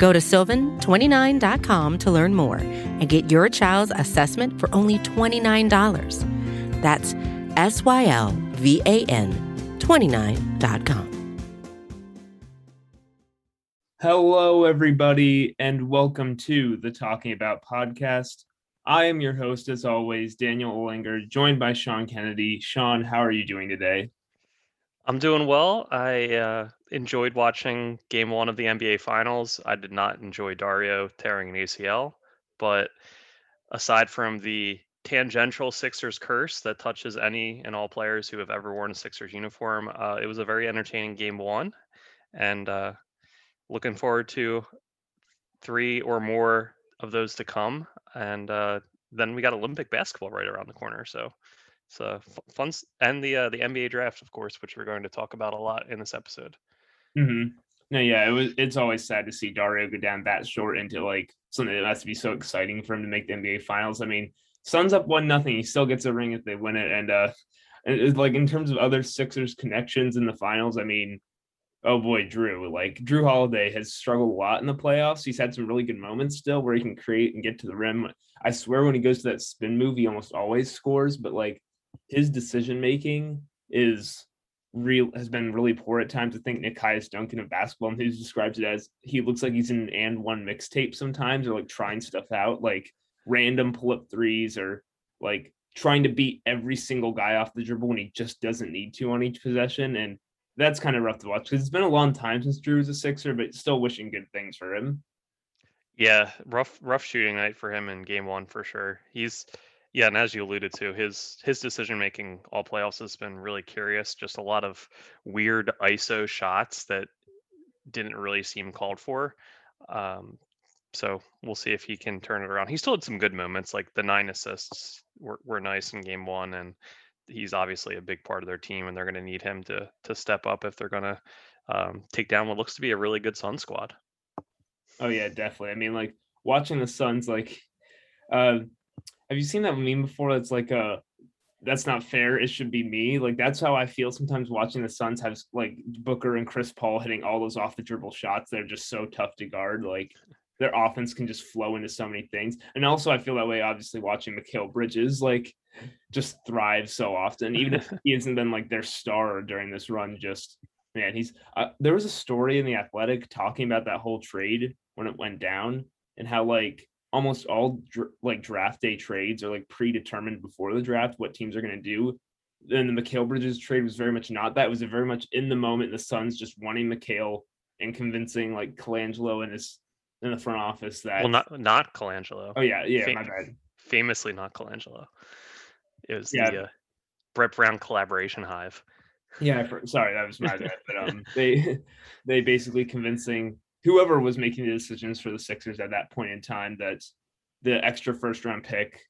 Go to sylvan29.com to learn more and get your child's assessment for only $29. That's S Y L V A N 29.com. Hello, everybody, and welcome to the Talking About podcast. I am your host, as always, Daniel Olinger, joined by Sean Kennedy. Sean, how are you doing today? I'm doing well. I uh, enjoyed watching game one of the NBA Finals. I did not enjoy Dario tearing an ACL, but aside from the tangential Sixers curse that touches any and all players who have ever worn a Sixers uniform, uh, it was a very entertaining game one. And uh, looking forward to three or more of those to come. And uh, then we got Olympic basketball right around the corner. So it's uh, fun, and the uh, the NBA draft, of course, which we're going to talk about a lot in this episode. Mm-hmm. No, yeah, it was. It's always sad to see Dario go down that short into like something that has to be so exciting for him to make the NBA Finals. I mean, Suns up one nothing. He still gets a ring if they win it, and uh, it's like in terms of other Sixers connections in the finals. I mean, oh boy, Jrue. Like Jrue Holiday has struggled a lot in the playoffs. He's had some really good moments still where he can create and get to the rim. I swear when he goes to that spin move, he almost always scores, but like his decision making is real has been really poor at times. I think Nekias Duncan of basketball who describes it as he looks like he's in an and one mixtape sometimes or like trying stuff out, like random pull up threes or like trying to beat every single guy off the dribble when he just doesn't need to on each possession. And that's kind of rough to watch because it's been a long time since Jrue was a Sixer, but still wishing good things for him. Yeah, rough rough shooting night for him in game one for sure. He's yeah, and as you alluded to, his his decision making all playoffs has been really curious. Just a lot of weird ISO shots that didn't really seem called for. Um, so we'll see if he can turn it around. He still had some good moments, like the nine assists were, were nice in game one, and he's obviously a big part of their team, and they're going to need him to to step up if they're going to um, take down what looks to be a really good Sun squad. Oh yeah, definitely. I mean, like watching the Suns, like, uh, have you seen that meme before? That's like a uh, that's not fair. It should be me. Like that's how I feel sometimes watching the Suns have like Booker and Chris Paul hitting all those off the dribble shots. They're just so tough to guard. Like their offense can just flow into so many things. And also I feel that way obviously watching Mikal Bridges like just thrive so often. Even if he hasn't been like their star during this run, just man, he's uh, there was a story in the Athletic talking about that whole trade when it went down and how like almost all dr- like draft day trades are like predetermined before the draft what teams are going to do. Then the Mikal Bridges trade was very much not that. It was a very much in the moment. The Suns just wanting Mikal and convincing like Colangelo and his in the front office that well not not Colangelo. Oh yeah, yeah, Fam- my bad. Famously not Colangelo. It was yeah. the uh, Brett Brown collaboration hive. Yeah, for, sorry, that was my bad. But um, they they basically convincing whoever was making the decisions for the Sixers at that point in time that the extra first round pick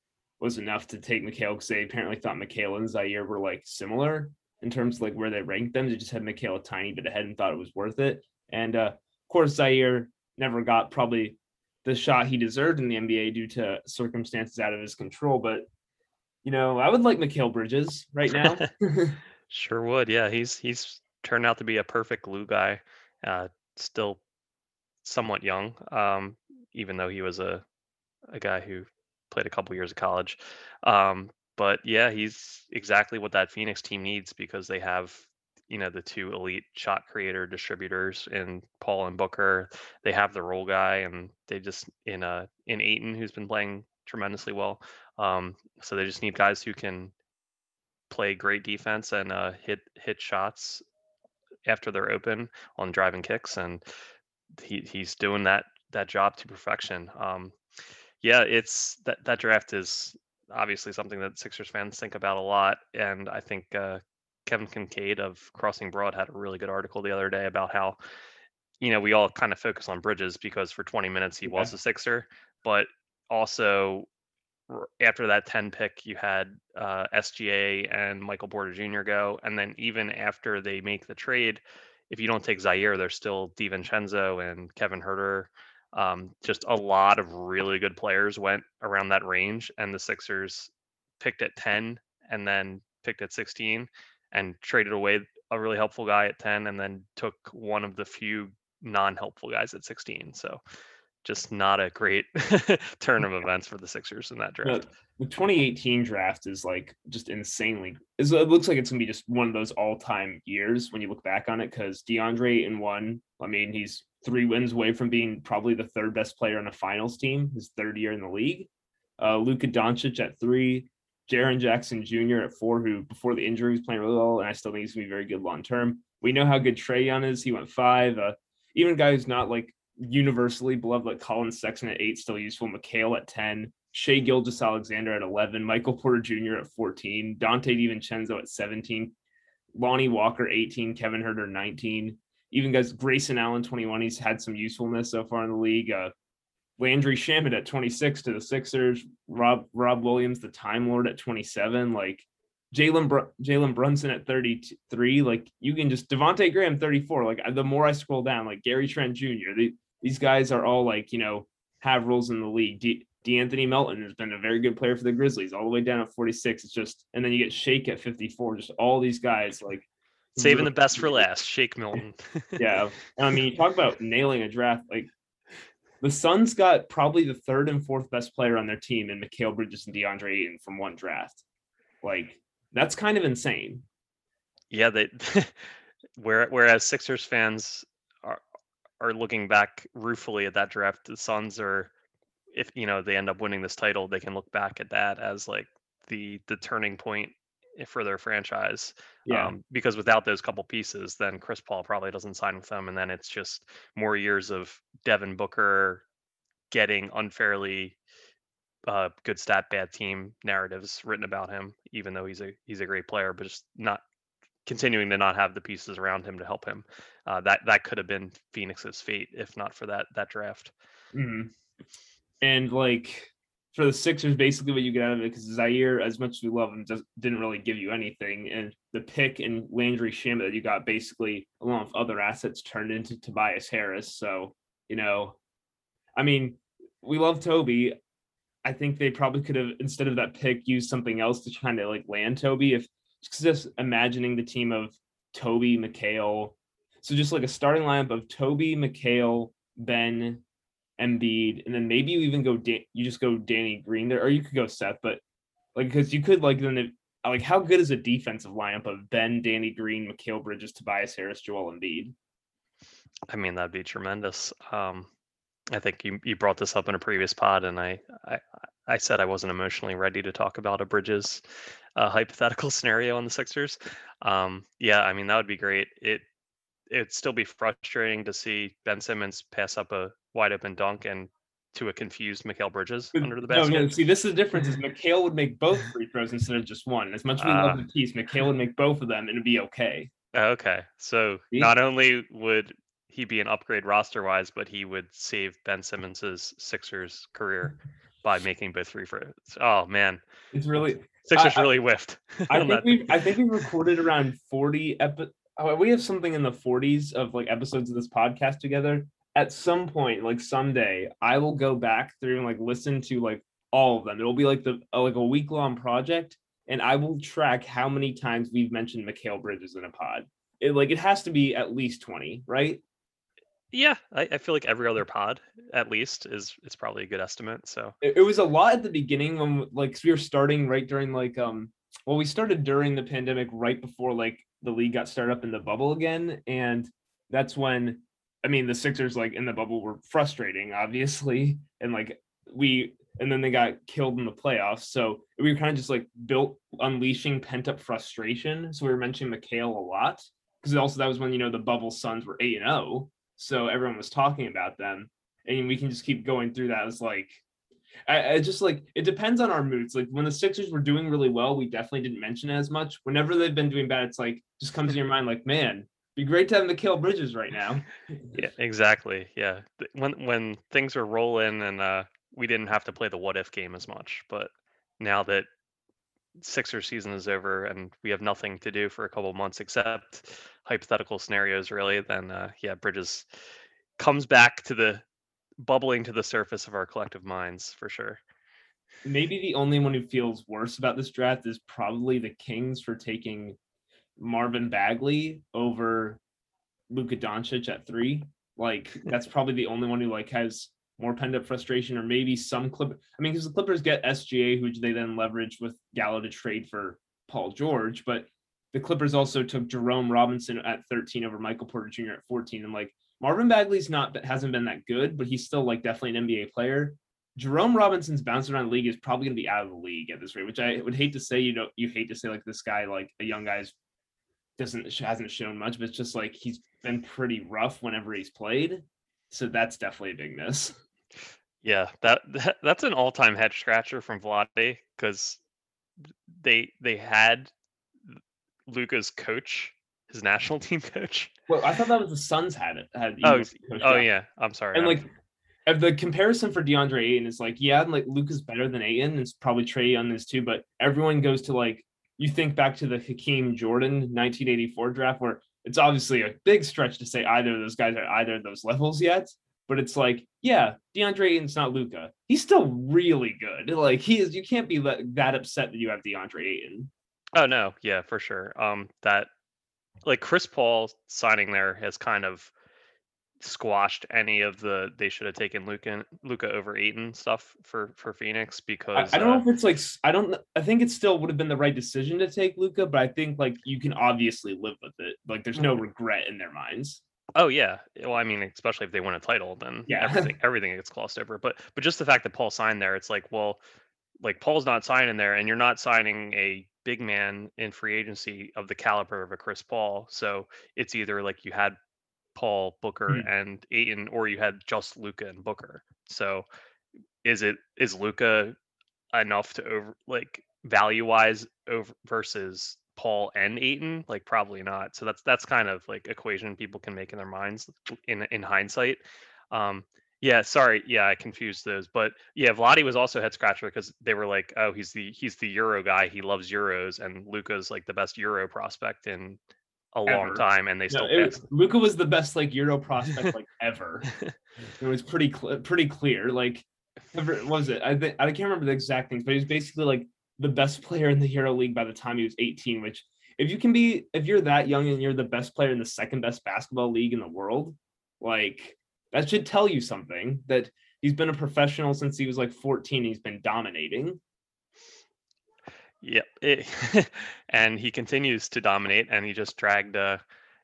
was enough to take Mikal because they apparently thought Mikal and Zaire were like similar in terms of like where they ranked them. They just had Mikal a tiny bit ahead and thought it was worth it. And uh, of course, Zaire never got probably the shot he deserved in the NBA due to circumstances out of his control. But you know, I would like Mikal Bridges right now. sure would. Yeah, he's he's turned out to be a perfect glue guy. Uh, still somewhat young, um, even though he was a a guy who played a couple years of college. Um, but yeah, he's exactly what that Phoenix team needs because they have you know the two elite shot creator distributors in Paul and Booker. They have the role guy, and they just in uh in Ayton who's been playing tremendously well. Um, so they just need guys who can play great defense and uh, hit hit shots after they're open on driving kicks, and he he's doing that that job to perfection. Um, yeah, it's that that draft is obviously something that Sixers fans think about a lot, and I think uh, Kevin Kinkead of Crossing Broad had a really good article the other day about how you know we all kind of focus on Bridges because for 20 minutes he was a Sixer, but also after that 10 pick, you had uh, SGA and Michael Porter Jr. go. And then even after they make the trade, if you don't take Zaire, there's still DiVincenzo and Kevin Huerter. Um, just a lot of really good players went around that range, and the Sixers picked at 10 and then picked at 16 and traded away a really helpful guy at 10 and then took one of the few non-helpful guys at 16. So just not a great turn of events for the Sixers in that draft. The, the 2018 draft is like just insanely. It looks like it's gonna be just one of those all-time years when you look back on it because DeAndre in one. I mean, he's three wins away from being probably the third best player on a finals team. His third year in the league. Uh, Luka Doncic at three. Jaren Jackson Jr. at four, who before the injury was playing really well, and I still think he's gonna be very good long term. We know how good Trae Young is. He went five. Uh, even a guy who's not like universally beloved like Collin Sexton at eight, still useful. Mikal at 10, Shai Gilgeous-Alexander at 11, Michael Porter Jr. at 14, Donte DiVincenzo at 17, Lonnie Walker 18, Kevin Huerter 19. Even guys, Grayson Allen 21, he's had some usefulness so far in the league. Uh, Landry Shamet at 26 to the Sixers, Rob Rob Williams, the Time Lord at 27. Like Jalen Br- Jalen Brunson at 33. Like you can just Devonte Graham 34. Like the more I scroll down, like Gary Trent Jr. The, these guys are all like you know have roles in the league. De- De'Anthony Melton has been a very good player for the Grizzlies, all the way down at 46. It's just, and then you get Shake at 54. Just all these guys like saving the best for last. Shake Milton. yeah, and I mean, you talk about nailing a draft. Like the Suns got probably the third and fourth best player on their team in Mikal Bridges and DeAndre Ayton from one draft. Like that's kind of insane. Yeah, they. whereas Sixers fans are looking back ruefully at that draft, the Suns are, if you know they end up winning this title, they can look back at that as like the the turning point for their franchise. Yeah. Um, because without those couple pieces, then Chris Paul probably doesn't sign with them, and then it's just more years of Devin Booker getting unfairly uh, good stat, bad team narratives written about him, even though he's a he's a great player, but just not continuing to not have the pieces around him to help him. Uh, that that could have been Phoenix's fate if not for that that draft. Mm-hmm. And like for the Sixers, basically what you get out of it, because Zaire, as much as we love him, just didn't really give you anything. And the pick and Landry Shamet that you got basically, along with other assets, turned into Tobias Harris. So, you know, I mean, we love Toby. I think they probably could have, instead of that pick, used something else to kind of like land Toby. If just imagining the team of Toby, Mikal. So just like a starting lineup of Toby, Mikal, Ben, Embiid, and then maybe you even go Dan- you just go Danny Green there, or you could go Seth, but like because you could like then like how good is a defensive lineup of Ben, Danny Green, Mikal Bridges, Tobias Harris, Joel Embiid? I mean that'd be tremendous. Um, I think you you brought this up in a previous pod, and I I, I said I wasn't emotionally ready to talk about a Bridges uh, hypothetical scenario on the Sixers. Um, yeah, I mean that would be great. It it'd still be frustrating to see Ben Simmons pass up a wide open dunk and to a confused Mikal Bridges under the basket. No, no, see, this is the difference. Is Mikal would make both free throws instead of just one. As much as we uh, love the piece, Mikal would make both of them, and it'd be okay. Okay, so see? not only would he be an upgrade roster wise, but he would save Ben Simmons's Sixers career by making both free throws. Oh man, it's really Sixers I, really whiffed. I think we I think we recorded around forty epi- oh, We have something in the forties of like episodes of this podcast together. At some point, like someday, I will go back through and like listen to like all of them. It'll be like the like a week long project, and I will track how many times we've mentioned Mikal Bridges in a pod. It like it has to be at least twenty, right? Yeah, I, I, feel like every other pod, at least, is it's probably a good estimate. So it, it was a lot at the beginning when like we were starting right during like um well we started during the pandemic right before like the league got started up in the bubble again, and that's when I mean the Sixers like in the bubble were frustrating, obviously, and like we and then they got killed in the playoffs. So we were kind of just like built unleashing pent up frustration. So we were mentioning Mikal a lot because also that was when you know the bubble Suns were eight and zero so everyone was talking about them and we can just keep going through that as like I, I, just like it depends on our moods like when the sixers were doing really well we definitely didn't mention it as much whenever they've been doing bad it's like just comes in your mind like man be great to have Mikal Bridges right now. yeah, exactly. Yeah, when when things were rolling and uh, we didn't have to play the what if game as much, but now that Sixer season is over and we have nothing to do for a couple months except hypothetical scenarios, really, then uh, yeah, Bridges comes back to the bubbling to the surface of our collective minds for sure. Maybe the only one who feels worse about this draft is probably the Kings for taking Marvin Bagley over Luka Doncic at three. Like that's probably the only one who like has more pent up frustration, or maybe some clip. I mean, because the Clippers get SGA, who they then leverage with Gallo to trade for Paul George, but the Clippers also took Jerome Robinson at 13 over Michael Porter Jr. at 14. And like Marvin Bagley's not hasn't been that good, but he's still like definitely an NBA player. Jerome Robinson's bounce around the league is probably going to be out of the league at this rate, which I would hate to say. You know, you hate to say like this guy, like a young guy's doesn't hasn't shown much, but it's just like he's been pretty rough whenever he's played. So that's definitely a big miss. Yeah, that, that that's an all-time head scratcher from Vlade because they they had Luka's coach, his national team coach. Well, I thought that was the Suns had it. Had oh, oh yeah. I'm sorry. And like the comparison for DeAndre Ayton is like, yeah, like Luka's better than Ayton. It's probably Trae on this too, but everyone goes to like you think back to the Hakeem Jordan 1984 draft where it's obviously a big stretch to say either of those guys are either of those levels yet. But it's like, yeah, DeAndre Ayton's not Luka. He's still really good. Like he is. You can't be that upset that you have DeAndre Ayton. Oh no, yeah, for sure. Um, that like Chris Paul signing there has kind of squashed any of the they should have taken Luka Luka over Ayton stuff for for Phoenix because I, I don't uh, know if it's like I don't I think it still would have been the right decision to take Luka, but I think like you can obviously live with it. Like there's no mm-hmm. regret in their minds. Oh yeah. Well, I mean, especially if they win a title, then yeah, everything everything gets glossed over. But but just the fact that Paul signed there, it's like, well, like Paul's not signing there, and you're not signing a big man in free agency of the caliber of a Chris Paul. So it's either like you had Paul, Booker, mm-hmm. and Ayton, or you had just Luka and Booker. So is it is Luka enough to over like value wise over versus Paul and Ayton? Like probably not. So that's that's kind of like equation people can make in their minds in in hindsight. Um, yeah, sorry. Yeah, I confused those. But yeah, Vlade was also head scratcher because they were like, oh, he's the he's the Euro guy. He loves Euros, and Luka's like the best Euro prospect in a ever. long time, and they still no, Luka was the best like Euro prospect like ever. it was pretty cl- pretty clear. Like, ever, was it? I think I can't remember the exact things, but he was basically like the best player in the Euro League by the time he was 18. Which, if you can be, if you're that young and you're the best player in the second best basketball league in the world, like that should tell you something that he's been a professional since he was like 14. He's been dominating. Yep. It, and he continues to dominate and he just dragged uh,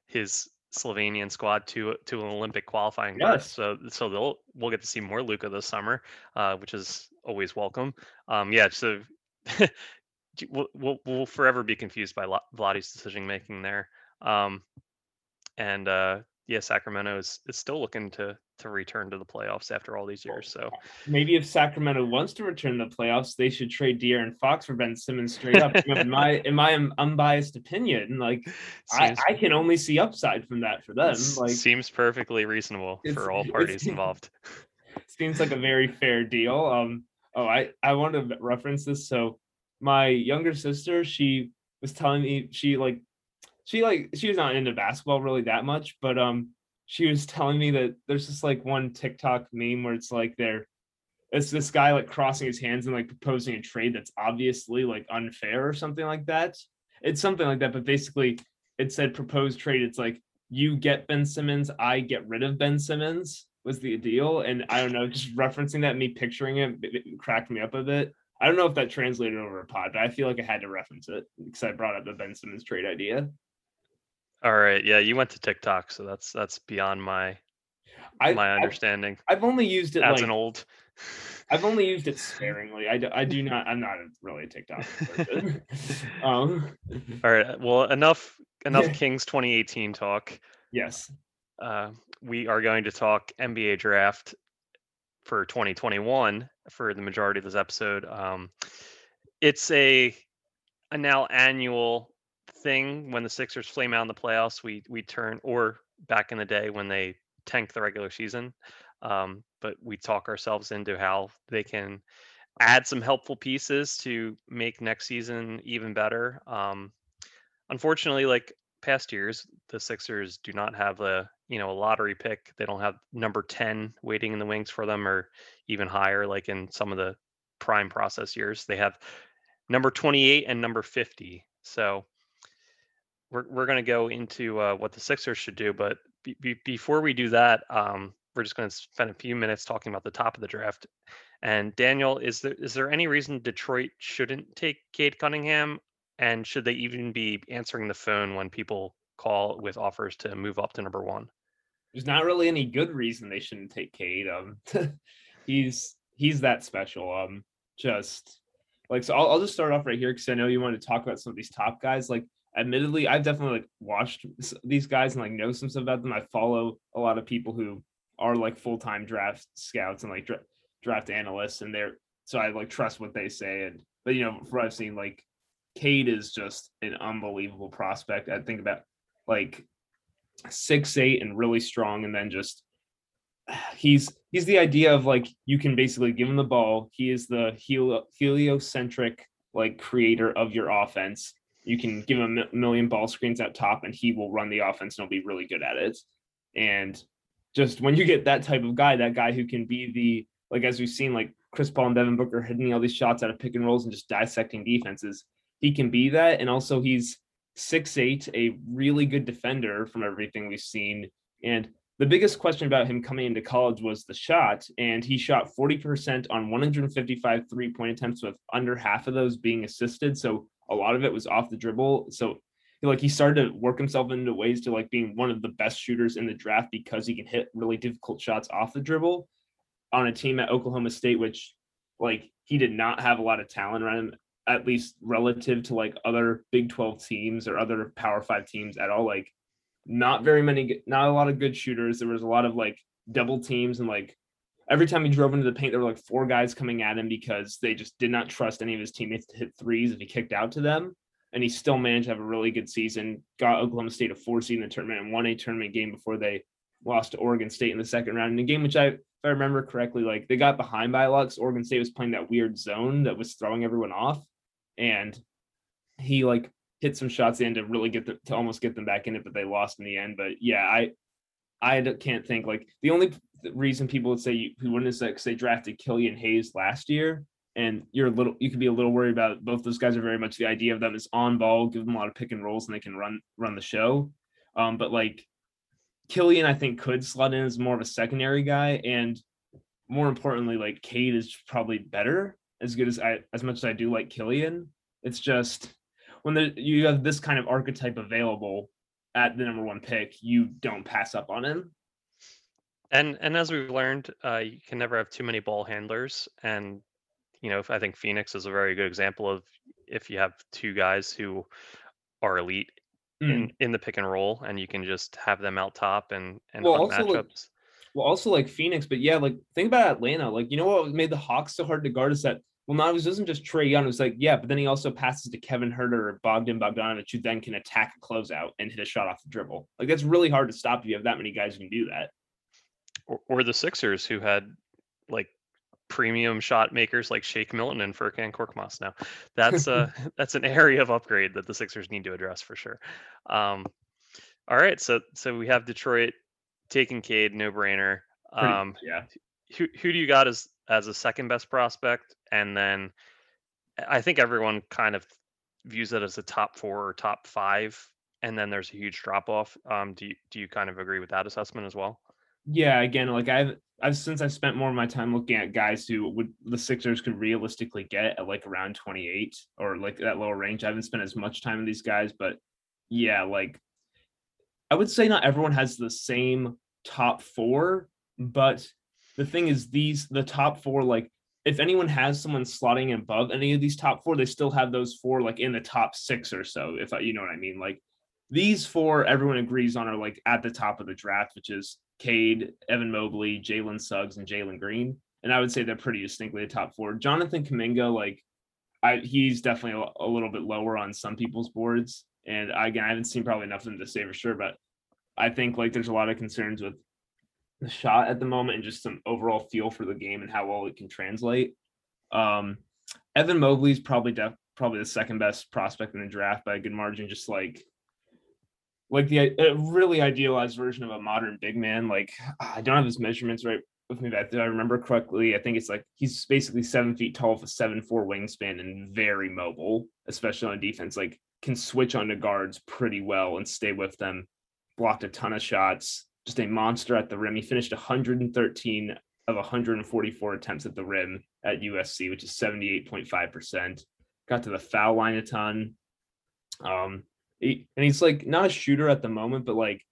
his Slovenian squad to to an Olympic qualifying yes. berth. So so they'll we'll get to see more Luka this summer, uh, which is always welcome. Um, yeah, so we'll, we'll, we'll forever be confused by Vlade's decision making there. Um, and uh, yeah, Sacramento is, is still looking to to return to the playoffs after all these years. So maybe if Sacramento wants to return to the playoffs, they should trade De'Aaron Fox for Ben Simmons straight up. in my in my unbiased opinion, like I, I can only see upside from that for them. Like seems perfectly reasonable for all parties involved. Seems like a very fair deal. Um. Oh, I I want to reference this. So my younger sister, she was telling me she like she like she was not into basketball really that much, but um she was telling me that there's just like one TikTok meme where it's like they're it's this guy like crossing his hands and like proposing a trade that's obviously like unfair or something like that. It's something like that, but basically it said proposed trade. It's like you get Ben Simmons, I get rid of Ben Simmons was the deal. And I don't know, just referencing that, me picturing it, it cracked me up a bit. I don't know if that translated over a pod, but I feel like I had to reference it because I brought up the Ben Simmons trade idea. All right. Yeah, you went to TikTok, so that's that's beyond my I, my understanding. I've, I've only used it as like, an old. I've only used it sparingly. I do, I do not. I'm not really a TikTok person. um, All right. Well, enough enough Kings 2018 talk. Yes. Uh, we are going to talk NBA draft for 2021 for the majority of this episode. Um, it's a a now annual thing when the Sixers flame out in the playoffs. We we turn or back in the day when they tank the regular season. Um, but we talk ourselves into how they can add some helpful pieces to make next season even better. Um, unfortunately, like past years, the Sixers do not have a you know a lottery pick. They don't have number ten waiting in the wings for them, or even higher, like in some of the prime process years. They have number twenty eight and number fifty. So we're we're going to go into uh, what the Sixers should do, but be, be, before we do that, um, we're just going to spend a few minutes talking about the top of the draft. And Daniel, is there is there any reason Detroit shouldn't take Cade Cunningham? And should they even be answering the phone when people call with offers to move up to number one? There's not really any good reason they shouldn't take Cade. Um, he's he's that special. Um, just like so, I'll, I'll just start off right here because I know you want to talk about some of these top guys. Like, admittedly, I've definitely like watched these guys and like know some stuff about them. I follow a lot of people who are like full time draft scouts and like dra- draft analysts, and they're so I like trust what they say. And but you know, for what I've seen, like Cade is just an unbelievable prospect. I think about like six eight and really strong, and then just he's he's the idea of like you can basically give him the ball. He is the helio, heliocentric like creator of your offense. You can give him a million ball screens at top, and he will run the offense and he'll be really good at it. And just when you get that type of guy, that guy who can be the like as we've seen, like Chris Paul and Devin Booker hitting all these shots out of pick and rolls and just dissecting defenses. He can be that, and also he's six eight, a really good defender from everything we've seen. And the biggest question about him coming into college was the shot, and he shot 40% on 155 three point attempts, with under half of those being assisted. So a lot of it was off the dribble. So like he started to work himself into ways to like being one of the best shooters in the draft because he can hit really difficult shots off the dribble on a team at Oklahoma State, which like he did not have a lot of talent around him, at least relative to like other Big 12 teams or other Power Five teams at all. Like not very many, not a lot of good shooters. There was a lot of like double teams and like every time he drove into the paint, there were like four guys coming at him because they just did not trust any of his teammates to hit threes if he kicked out to them and he still managed to have a really good season. Got Oklahoma State a four seed in the tournament and won a tournament game before they lost to Oregon State in the second round. In a game which I, if I remember correctly, like they got behind by a lot. Oregon State was playing that weird zone that was throwing everyone off, and he like hit some shots in to really get the, to almost get them back in it, but they lost in the end. But yeah, I I can't think like the only reason people would say you, who wouldn't is that because they drafted Killian Hayes last year and you're a little you could be a little worried about both those guys are very much the idea of them is on ball, give them a lot of pick and rolls, and they can run run the show. Um, but like Killian, I think could slot in as more of a secondary guy, and more importantly, like Cade is probably better as good as I as much as I do like Killian. It's just when there, you have this kind of archetype available at the number one pick, you don't pass up on him. And and as we've learned, uh, you can never have too many ball handlers, and you know, I think Phoenix is a very good example of if you have two guys who are elite mm. in in the pick and roll, and you can just have them out top and and well, also matchups. Like, well, also like Phoenix, but yeah, like think about Atlanta. Like you know what made the Hawks so hard to guard is that well, not it wasn't just Trae Young. It was like yeah, but then he also passes to Kevin Huerter or Bogdan Bogdanovich, who then can attack a closeout and hit a shot off the dribble. Like that's really hard to stop if you have that many guys who can do that. Or, or the Sixers, who had like premium shot makers like Shake Milton and Furkan Korkmaz. Now, that's a that's an area of upgrade that the Sixers need to address for sure. Um, all right, so so we have Detroit taking Cade, no brainer. Um, yeah. Who who do you got as as a second best prospect? And then I think everyone kind of views it as a top four or top five, and then there's a huge drop off. Um, do you do you kind of agree with that assessment as well? Yeah, again, like I've I've since I've spent more of my time looking at guys who would the Sixers could realistically get at like around 28 or like that lower range. I haven't spent as much time with these guys, but yeah, like I would say not everyone has the same top four, but the thing is these the top four like if anyone has someone slotting above any of these top four, they still have those four like in the top six or so. If you know what I mean, like these four, everyone agrees on are like at the top of the draft, which is Cade, Evan Mobley, Jalen Suggs, and Jalen Green. And I would say they're pretty distinctly the top four. Jonathan Kuminga, like, I he's definitely a, a, little bit lower on some people's boards. And again, I haven't seen probably enough of them to say for sure, but I think like there's a lot of concerns with the shot at the moment and just some overall feel for the game and how well it can translate. Um, Evan Mobley's probably def- probably the second best prospect in the draft by a good margin. Just like like the really idealized version of a modern big man. Like I don't have his measurements right with me, but I remember correctly, I think it's like he's basically seven feet tall with a seven four wingspan and very mobile, especially on defense. Like can switch on the guards pretty well and stay with them. Blocked a ton of shots. Just a monster at the rim. He finished 113 of 144 attempts at the rim at USC, which is 78.5%. Got to the foul line a ton. Um, he, and he's like not a shooter at the moment, but like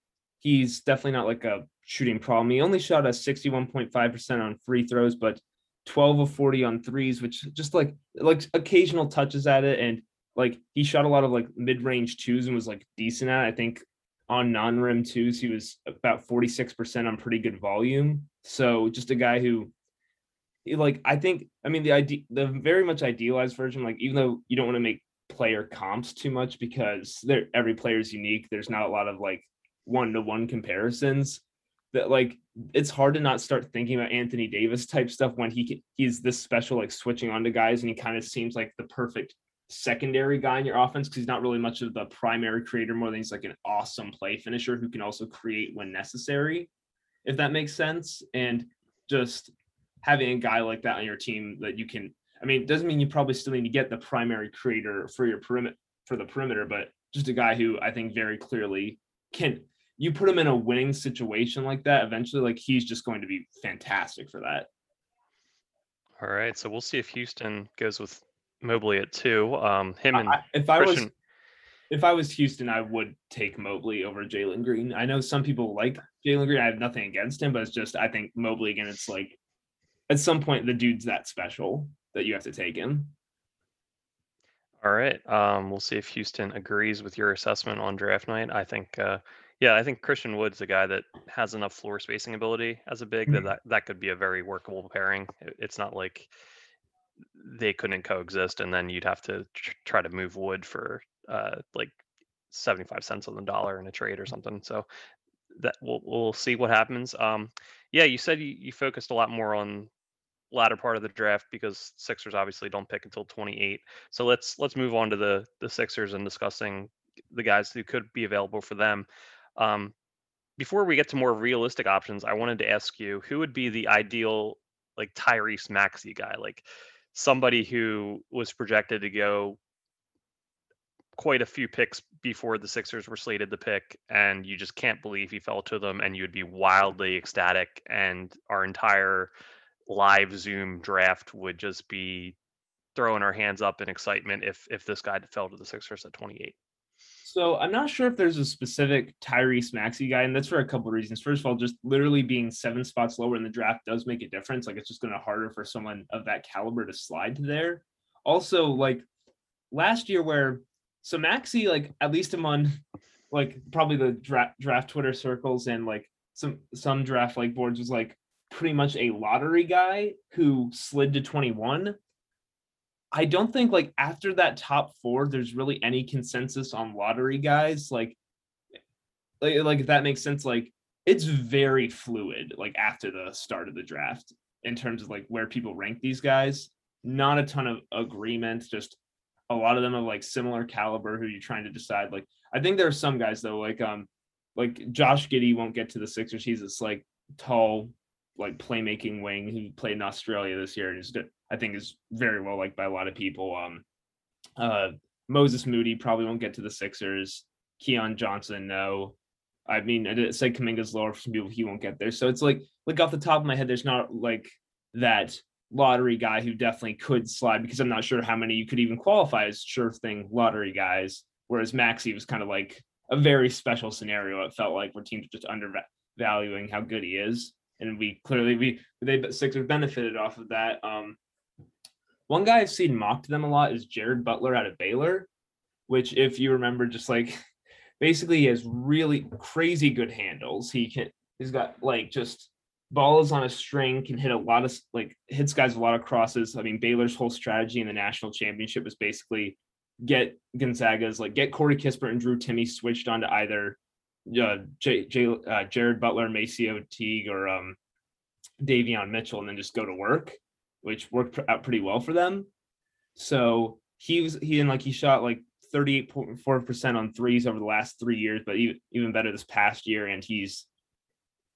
he's definitely not like a shooting problem. He only shot a 61.5% on free throws, but 12 of 40 on threes, which just like like occasional touches at it. And like he shot a lot of like mid-range twos and was like decent at. I think on non-rim twos, he was about 46% on pretty good volume. So just a guy who like I think I mean the idea the very much idealized version, like even though you don't want to make player comps too much because they're every player is unique. There's not a lot of like one to one comparisons that like it's hard to not start thinking about Anthony Davis type stuff when he he's this special like switching on to guys and he kind of seems like the perfect secondary guy in your offense because he's not really much of the primary creator more than he's like an awesome play finisher who can also create when necessary if that makes sense and just having a guy like that on your team that you can I mean, doesn't mean you probably still need to get the primary creator for your perimeter for the perimeter, but just a guy who I think very clearly can you put him in a winning situation like that, eventually like he's just going to be fantastic for that. All right. So we'll see if Houston goes with Mobley at two. Um him and I, if I Christian... was if I was Houston, I would take Mobley over Jalen Green. I know some people like Jalen Green. I have nothing against him, but it's just I think Mobley again. It's like at some point the dude's that special that you have to take him. All right. Um, we'll see if Houston agrees with your assessment on draft night. I think, uh, yeah, I think Christian Wood's a guy that has enough floor spacing ability as a big mm-hmm. that, that that could be a very workable pairing. It's not like they couldn't coexist, and then you'd have to tr- try to move Wood for uh, like seventy five cents on the dollar in a trade or something. So that we'll we'll see what happens. Um, yeah, you said you, you focused a lot more on latter part of the draft because Sixers obviously don't pick until 28. So let's let's move on to the the Sixers and discussing the guys who could be available for them. Um, before we get to more realistic options, I wanted to ask you who would be the ideal like Tyrese Maxey guy, like somebody who was projected to go quite a few picks before the Sixers were slated to pick, and you just can't believe he fell to them, and you'd be wildly ecstatic, and our entire live Zoom draft would just be throwing our hands up in excitement if if this guy fell to the Sixers at 28. So I'm not sure if there's a specific Tyrese Maxey guy, and that's for a couple of reasons. First of all, just literally being seven spots lower in the draft does make a difference. Like it's just going to harder for someone of that caliber to slide to there. Also, like last year, where so Maxey, like at least among like probably the draft draft Twitter circles and like some some draft like boards was like pretty much a lottery guy who slid to 21. I don't think like after that top four, there's really any consensus on lottery guys. Like, like, like if that makes sense, like it's very fluid. Like after the start of the draft, in terms of like where people rank these guys, not a ton of agreement. Just a lot of them are like similar caliber who you're trying to decide. Like I think there are some guys though, like um, like Josh Giddey won't get to the Sixers. He's this like tall like playmaking wing who played in Australia this year and is I think is very well liked by a lot of people. Um, uh, Moses Moody probably won't get to the Sixers. Keon Johnson, no. I mean, I said Kuminga's lower for some people. He won't get there. So it's like, like off the top of my head, there's not like that lottery guy who definitely could slide because I'm not sure how many you could even qualify as sure thing lottery guys. Whereas Maxey was kind of like a very special scenario. It felt like where teams just undervaluing how good he is and we clearly we they Sixers benefited off of that. Um, one guy I've seen mocked them a lot is Jared Butler out of Baylor, which if you remember, just like basically he has really crazy good handles. He can he's got like just balls on a string, can hit a lot of like hits guys a lot of crosses. I mean, Baylor's whole strategy in the national championship was basically get Gonzaga's like get Corey Kispert and Drew Timme switched onto either uh, J, J, uh, Jared Butler, MaCio Teague, or um, Davion Mitchell, and then just go to work. which worked out pretty well for them. So he was he and like he shot like 38.4% on threes over the last three years, but even, even better this past year. And he's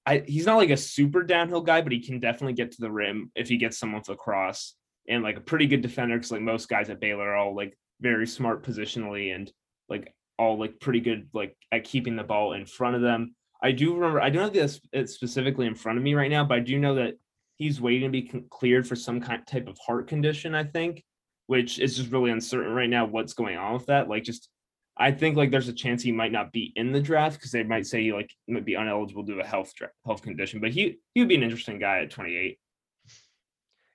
I he's not like a super downhill guy, but he can definitely get to the rim if he gets someone to cross and like a pretty good defender because like most guys at Baylor are all like very smart positionally and like all like pretty good like at keeping the ball in front of them. I do remember I don't have this specifically in front of me right now, but I do know that he's waiting to be cleared for some kind type of heart condition. I think, which is just really uncertain right now. What's going on with that? Like, just I think like there's a chance he might not be in the draft because they might say he like might be uneligible due to a health health condition. But he he would be an interesting guy at 28.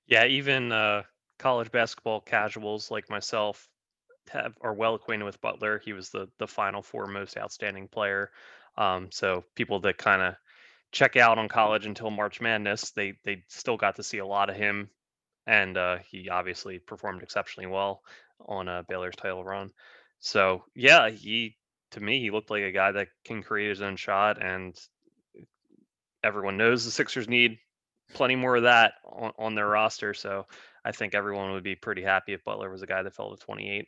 Yeah, even uh, college basketball casuals like myself have are well acquainted with Butler. He was the the Final Four most outstanding player. Um, so people that kind of check out on college until March Madness, they they still got to see a lot of him, and uh, he obviously performed exceptionally well on uh, Baylor's title run. So yeah, he to me he looked like a guy that can create his own shot, and everyone knows the Sixers need plenty more of that on, on their roster. So I think everyone would be pretty happy if Butler was a guy that fell to 28.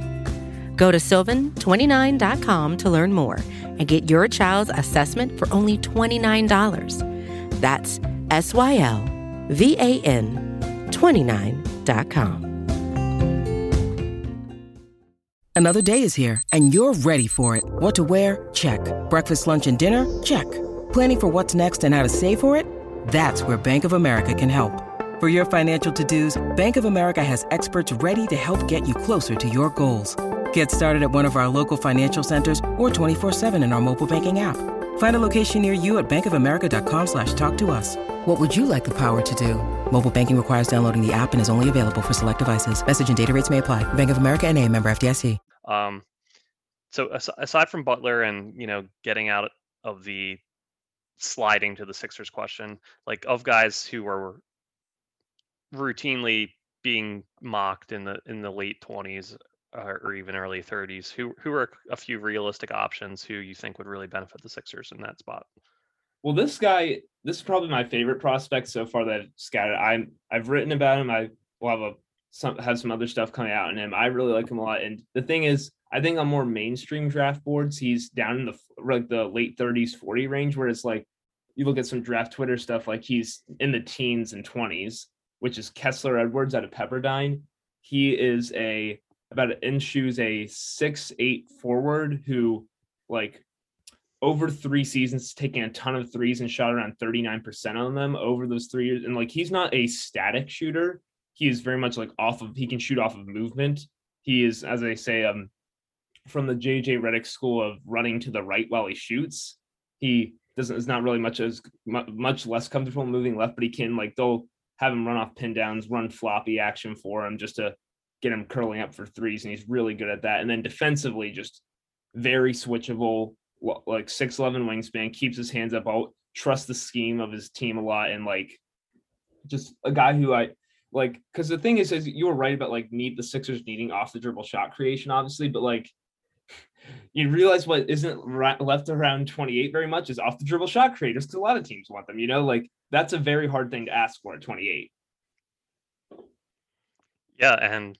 Go to sylvan29.com to learn more and get your child's assessment for only $29. That's S Y L V A N 29.com. Another day is here, and you're ready for it. What to wear? Check. Breakfast, lunch, and dinner? Check. Planning for what's next and how to save for it? That's where Bank of America can help. For your financial to dos, Bank of America has experts ready to help get you closer to your goals. Get started at one of our local financial centers or 24-7 in our mobile banking app. Find a location near you at bankofamerica.com slash talk to us. What would you like the power to do? Mobile banking requires downloading the app and is only available for select devices. Message and data rates may apply. Bank of America and a member FDIC. Um, so aside from Butler and, you know, getting out of the sliding to the Sixers question, like of guys who were routinely being mocked in the in the late 20s uh, or even early 30s, who who are a few realistic options who you think would really benefit the Sixers in that spot? Well, this guy, this is probably my favorite prospect so far that I've scouted. I'm I've written about him. I will have a some have some other stuff coming out in him. I really like him a lot. And the thing is, I think on more mainstream draft boards, he's down in the like the late 30s, 40 range, where it's like you look at some draft Twitter stuff, like he's in the teens and 20s, which is Kessler Edwards out of Pepperdine. He is a about in shoes a six eight forward who like over three seasons taking a ton of threes and shot around 39% on them over those three years. And like he's not a static shooter. He is very much like off of he can shoot off of movement. He is, as I say, um from the JJ Redick school of running to the right while he shoots. He doesn't is not really much as much less comfortable moving left, but he can like they'll have him run off pin downs, run floppy action for him just to get him curling up for threes, and he's really good at that. And then defensively, just very switchable, like six eleven wingspan, keeps his hands up. I'll trust the scheme of his team a lot, and like just a guy who I like because the thing is, is you were right about like need the Sixers needing off the dribble shot creation, obviously, but like you realize what isn't left around 28 very much is off the dribble shot creators because a lot of teams want them. You know, like that's a very hard thing to ask for at 28. Yeah, and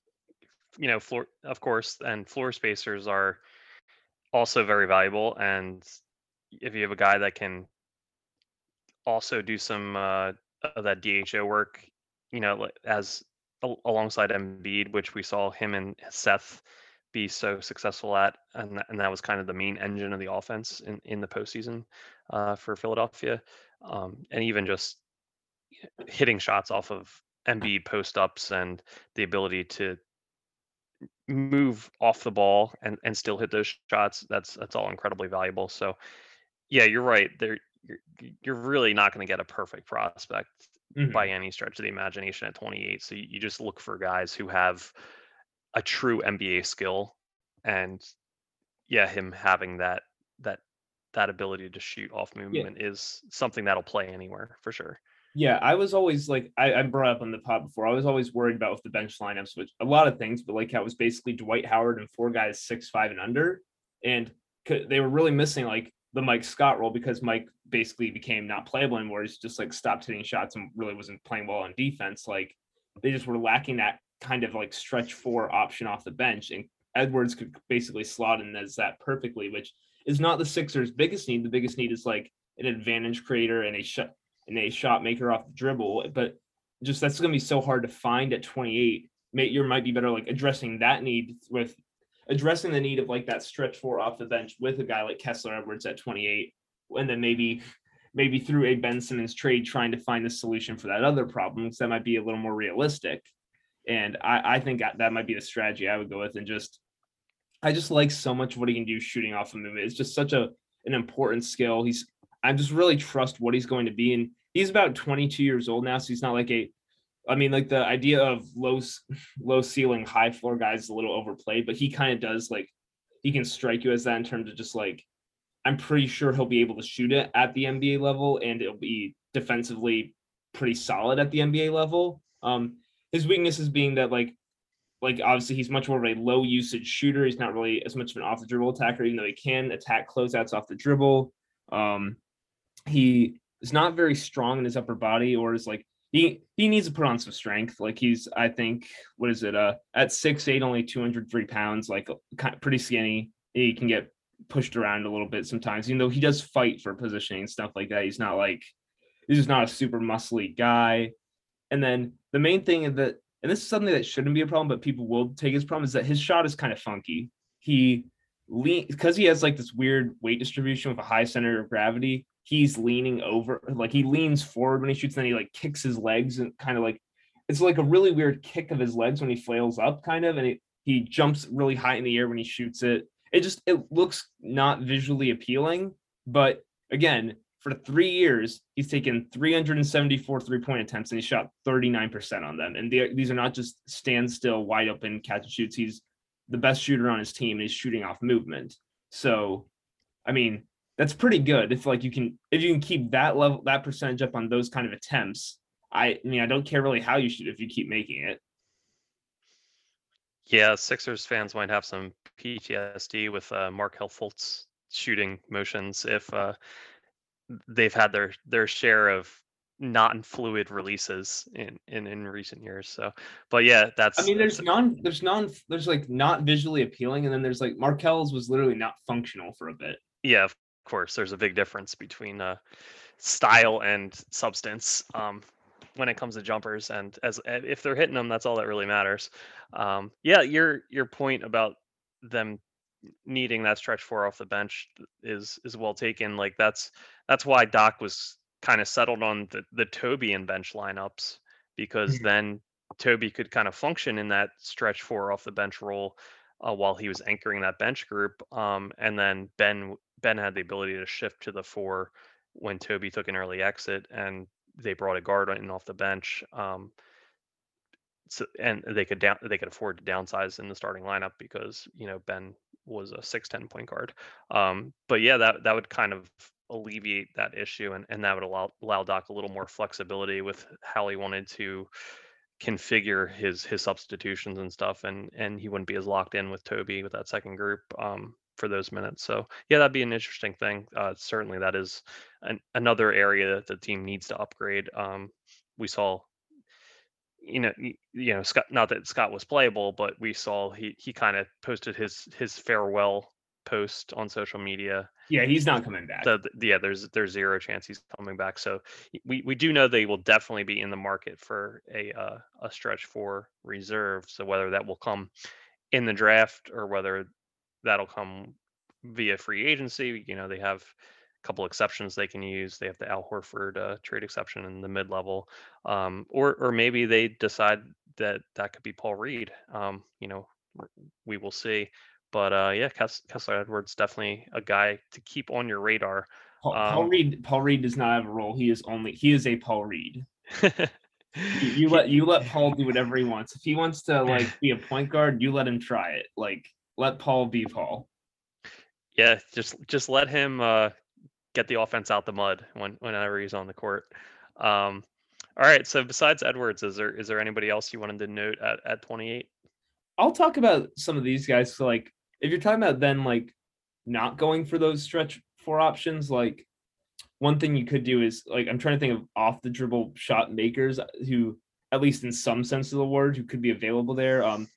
you know, floor of course, and floor spacers are also very valuable. And if you have a guy that can also do some uh, of that DHO work, you know, as alongside Embiid, which we saw him and Seth be so successful at, and and that was kind of the main engine of the offense in in the postseason uh, for Philadelphia, um, and even just hitting shots off of Embiid post ups and the ability to move off the ball and and still hit those shots. That's that's all incredibly valuable. So, yeah, you're right. There, you're, you're really not going to get a perfect prospect mm-hmm. by any stretch of the imagination at 28. So you, you just look for guys who have a true NBA skill, and yeah, him having that that that ability to shoot off movement yeah. is something that'll play anywhere for sure. Yeah, I was always like I, I brought up on the pod before. I was always worried about with the bench lineups, which a lot of things, but like it was basically Dwight Howard and four guys six five and under, and they were really missing like the Mike Scott role because Mike basically became not playable anymore. He's just like stopped hitting shots and really wasn't playing well on defense. Like they just were lacking that kind of like stretch four option off the bench, and Edwards could basically slot in as that perfectly, which is not the Sixers' biggest need. The biggest need is like an advantage creator and a shot and a shot maker off the dribble. But just that's going to be so hard to find at 28. You might be better like addressing that need with addressing the need of like that stretch four off the bench with a guy like Kessler Edwards at 28, and then maybe maybe through a Ben Simmons trade trying to find the solution for that other problem because that might be a little more realistic. And I, I think that might be the strategy I would go with. And just I just like so much what he can do shooting off a movement. It's just such a an important skill. He's I just really trust what he's going to be. And he's about 22 years old now, so he's not like a I mean, like the idea of low low ceiling, high floor guys is a little overplayed, but he kind of does like he can strike you as that in terms of just like I'm pretty sure he'll be able to shoot it at the NBA level and it'll be defensively pretty solid at the NBA level. Um his weaknesses being that like like obviously he's much more of a low usage shooter. He's not really as much of an off the dribble attacker, even though he can attack closeouts off the dribble. Um, he is not very strong in his upper body, or is like he he needs to put on some strength. Like he's I think what is it? Uh, at six eight, only two hundred three pounds, like kind of pretty skinny. He can get pushed around a little bit sometimes, even though he does fight for positioning and stuff like that. He's not like he's just not a super muscly guy. And then the main thing that and this is something that shouldn't be a problem, but people will take his problem is that his shot is kind of funky. He lean because he has like this weird weight distribution with a high center of gravity. He's leaning over, like he leans forward when he shoots, and then he like kicks his legs and kind of like it's like a really weird kick of his legs when he flails up, kind of, and it, he jumps really high in the air when he shoots it. It just it looks not visually appealing, but again, for three years, he's taken 374 three point attempts and he shot 39% on them. And these are not just standstill, wide open catch and shoots. He's the best shooter on his team and he's shooting off movement. So, I mean, that's pretty good. If like you can, if you can keep that level, that percentage up on those kind of attempts, I, I mean, I don't care really how you shoot if you keep making it. Yeah, Sixers fans might have some PTSD with uh, Markelle Fultz shooting motions if uh, they've had their their share of non fluid releases in, in in recent years. So, but yeah, that's. I mean, there's non, there's non, there's like not visually appealing, and then there's like Markelle's was literally not functional for a bit. Yeah, of course. There's a big difference between uh, style and substance um, when it comes to jumpers, and as if they're hitting them, that's all that really matters. Um, yeah, your your point about them needing that stretch four off the bench is is well taken. Like that's that's why Doc was kind of settled on the the Toby and bench lineups because mm-hmm. then Toby could kind of function in that stretch four off the bench role uh, while he was anchoring that bench group. Um, and then Ben Ben had the ability to shift to the four when Toby took an early exit and they brought a guard in off the bench. Um, so, and they could down they could afford to downsize in the starting lineup because you know Ben was a six ten point guard. Um, but yeah, that that would kind of alleviate that issue and, and that would allow allow Doc a little more flexibility with how he wanted to configure his his substitutions and stuff and and he wouldn't be as locked in with Toby with that second group um, for those minutes. So yeah, that'd be an interesting thing. Uh, certainly that is an, another area that the team needs to upgrade. Um, we saw you know, you know, Scott. Not that Scott was playable, but we saw he he kind of posted his his farewell post on social media. Yeah, he's not coming back. Yeah, there's there's zero chance he's coming back. So we we do know they will definitely be in the market for a uh, a stretch for reserve. So whether that will come in the draft or whether that'll come via free agency, you know, they have a couple exceptions they can use. They have the Al Horford uh, trade exception in the mid level, um, or or maybe they decide that that could be Paul Reed. Um, you know, we will see. But uh, yeah, Kess- Kessler Edwards definitely a guy to keep on your radar. Paul, Paul um, Reed. Paul Reed does not have a role. He is only he is a Paul Reed. You, you let you let Paul do whatever he wants. If he wants to like be a point guard, you let him try it. Like let Paul be Paul. yeah, just just let him uh, get the offense out the mud when whenever he's on the court. Um, all right. So besides Edwards, is there is there anybody else you wanted to note at at 28? I'll talk about some of these guys. So like if you're talking about then like not going for those stretch four options, like one thing you could do is like I'm trying to think of off the dribble shot makers who, at least in some sense of the word, who could be available there. Um,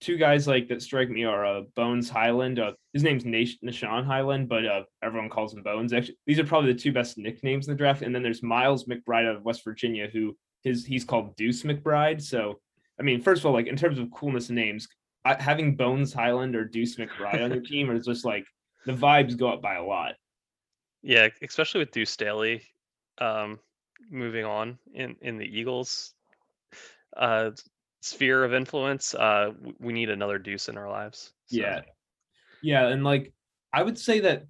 two guys like that strike me are uh, Bones Hyland. Uh, his name's Nash- Nah'Shon Hyland, but uh, everyone calls him Bones. Actually, these are probably the two best nicknames in the draft. And then there's Miles McBride out of West Virginia, who his he's called Deuce McBride. So I mean, first of all, like in terms of coolness of names, I, having Bones Hyland or Deuce McBride on your team is just like the vibes go up by a lot. Yeah, especially with Deuce Staley um, moving on in in the Eagles uh, sphere of influence. Uh, we need another Deuce in our lives. So, Yeah. Yeah. And like, I would say that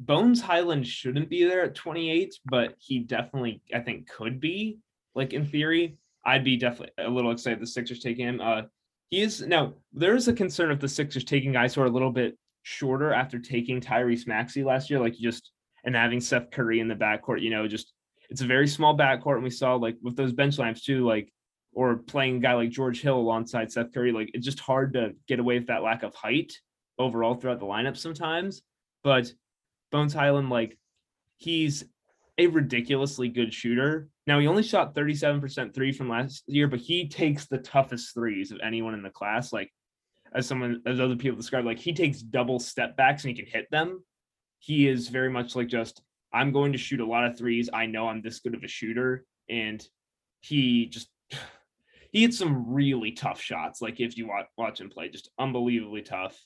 Bones Hyland shouldn't be there at 28, but he definitely, I think, could be. Like, in theory, I'd be definitely a little excited the Sixers taking him. Uh, he is now, there is a concern of the Sixers taking guys who are a little bit shorter after taking Tyrese Maxey last year, like, just, and having Seth Curry in the backcourt, you know, just, it's a very small backcourt. And we saw, like, with those bench lamps too, like, or playing a guy like George Hill alongside Seth Curry, like, it's just hard to get away with that lack of height overall throughout the lineup sometimes. But Bones Hyland, like he's a ridiculously good shooter. Now he only shot 37% three from last year, but he takes the toughest threes of anyone in the class. Like as someone as other people describe, like he takes double step backs and he can hit them. He is very much like just I'm going to shoot a lot of threes. I know I'm this good of a shooter. And he just he hits some really tough shots. Like if you watch watch him play, just unbelievably tough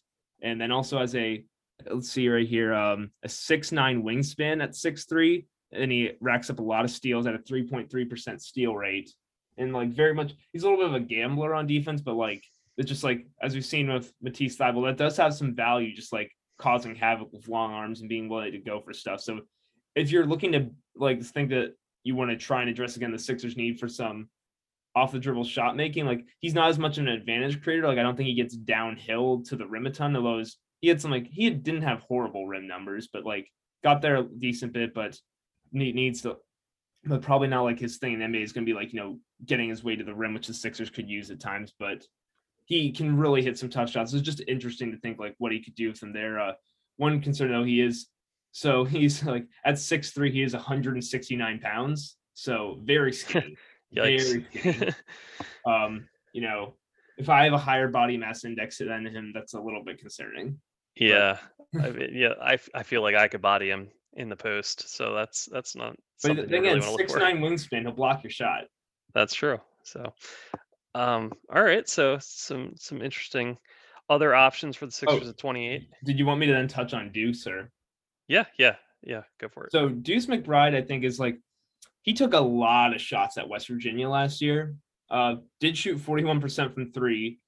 and then also has a let's see right here um a six nine wingspan at six three and he racks up a lot of steals at a 3.3% steal rate and like very much he's a little bit of a gambler on defense but like it's just like as we've seen with Matisse Thybulle, that does have some value just like causing havoc with long arms and being willing to go for stuff so if you're looking to like think that you want to try and address again the Sixers need for some off the dribble shot making. Like he's not as much of an advantage creator. Like I don't think he gets downhill to the rim a ton. Although his, he had some like he didn't have horrible rim numbers, but like got there a decent bit, but need, needs to. But probably not like his thing in the NBA is going to be like you know getting his way to the rim, which the Sixers could use at times. But he can really hit some tough shots. It's just interesting to think like what he could do from there. Uh, one concern though, he is so he's like at six three, he is 169 pounds, so very skinny. Very skinny um, you know, if I have a higher body mass index than him, that's a little bit concerning. yeah. I mean, yeah, I, I feel like I could body him in the post, so that's that's not But you again, really look six nine wingspan, he'll block your shot. That's true. So, um, all right. So some some interesting other options for the Sixers at 28. Did you want me to then touch on Deuce or Yeah, yeah, yeah. Go for it. so Deuce McBride? I think is like he took a lot of shots at West Virginia last year. Uh, did shoot forty one percent from three,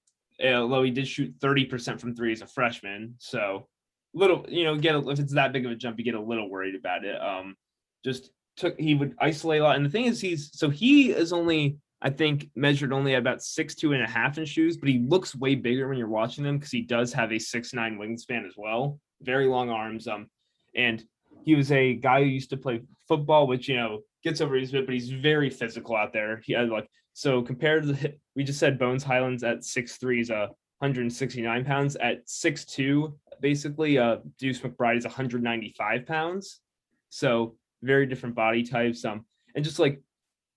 although he did shoot thirty percent from three as a freshman. So little, you know, get a, if it's that big of a jump, you get a little worried about it. Um, just took he would isolate a lot, and the thing is, he's so he is only I think measured only about six two and a half in shoes, but he looks way bigger when you're watching him because he does have a six nine wingspan as well, very long arms. Um, and he was a guy who used to play football, which you know gets over his bit, but he's very physical out there. He had like so compared to the we just said Bones Hylands at six three is a 169 pounds at six two. Basically, uh, Deuce McBride is 195 pounds, so very different body types. Um, and just like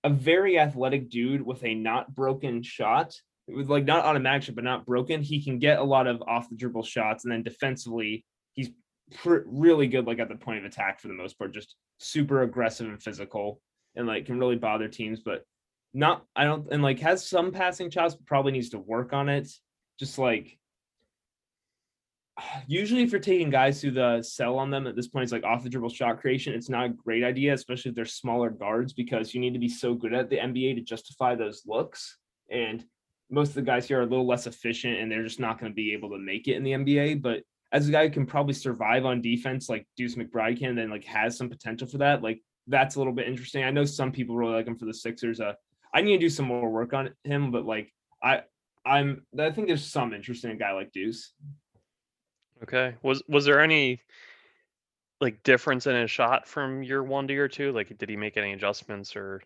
a very athletic dude with a not broken shot, with like not automatic but not broken. He can get a lot of off the dribble shots, and then defensively, he's pr- really good like at the point of attack for the most part, just super aggressive and physical, and like can really bother teams, but not I don't and like has some passing chops, but probably needs to work on it. Just like usually if you're taking guys through the sell on them at this point, it's like off the dribble shot creation. It's not a great idea, especially if they're smaller guards, because you need to be so good at the NBA to justify those looks. And most of the guys here are a little less efficient and they're just not going to be able to make it in the NBA. But as a guy who can probably survive on defense like Deuce McBride can, then like has some potential for that. Like that's a little bit interesting. I know some people really like him for the Sixers. Uh, I need to do some more work on him, but like I, I'm I think there's some interest in a guy like Deuce. Okay. Was was there any like difference in his shot from year one to year two? Like, did he make any adjustments or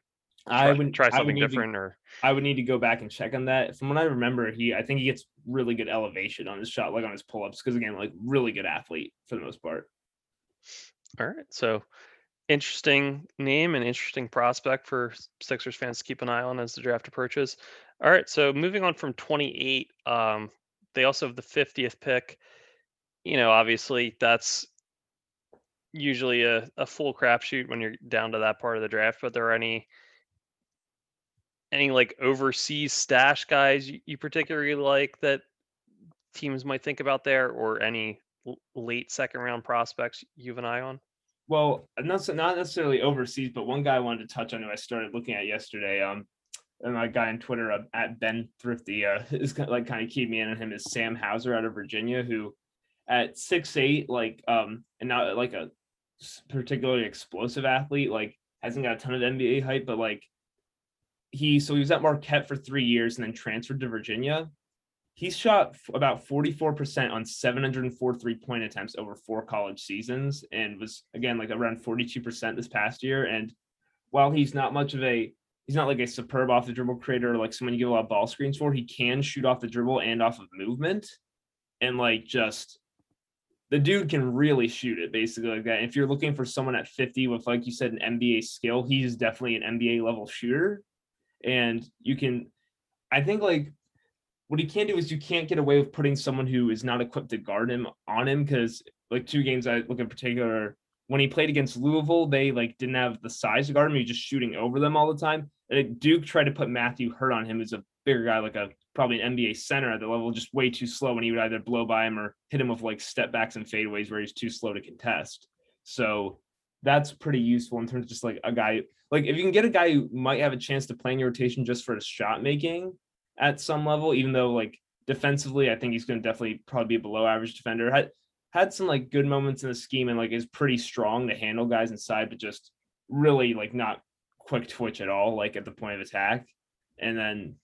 I would try I would something to- different? Or I would need to go back and check on that. From what I remember, he I think he gets really good elevation on his shot, like on his pull ups, because again, like really good athlete for the most part. all right, so interesting name and interesting prospect for Sixers fans to keep an eye on as the draft approaches. All right, so moving on from 28, um, they also have the 50th pick. You know, obviously that's usually a, a full crapshoot when you're down to that part of the draft. But there are any any like overseas stash guys you, you particularly like that teams might think about there, or any l- late second round prospects you have an eye on? Well, not not necessarily overseas, but one guy I wanted to touch on who I started looking at yesterday. Um, and my guy on Twitter uh, at Ben Thrifty uh, is kind of like kind of keep me in on him is Sam Hauser out of Virginia, who at six eight, like um, and not like a particularly explosive athlete, like hasn't got a ton of NBA hype, but like he so he was at Marquette for three years and then transferred to Virginia. He shot about 44% on 704 three point attempts over four college seasons and was again like around 42% this past year. And while he's not much of a he's not like a superb off the dribble creator or like someone you give a lot of ball screens for, he can shoot off the dribble and off of movement. And like just the dude can really shoot it basically like that. If you're looking for someone at 50 with like you said an NBA skill, he's definitely an NBA level shooter. And you can I think like what he can do is you can't get away with putting someone who is not equipped to guard him on him because like two games I look in particular when he played against Louisville, they like didn't have the size to guard him. He was just shooting over them all the time. And Duke tried to put Matthew Hurt on him, who's a bigger guy, like a probably an NBA center at the level, just way too slow. And he would either blow by him or hit him with like step backs and fadeaways where he's too slow to contest. So that's pretty useful in terms of just like a guy like if you can get a guy who might have a chance to play in your rotation just for his shot making at some level, even though like defensively, I think he's going to definitely probably be a below average defender. Had had some like good moments in the scheme and like is pretty strong to handle guys inside, but just really like not quick twitch at all, like at the point of attack. And then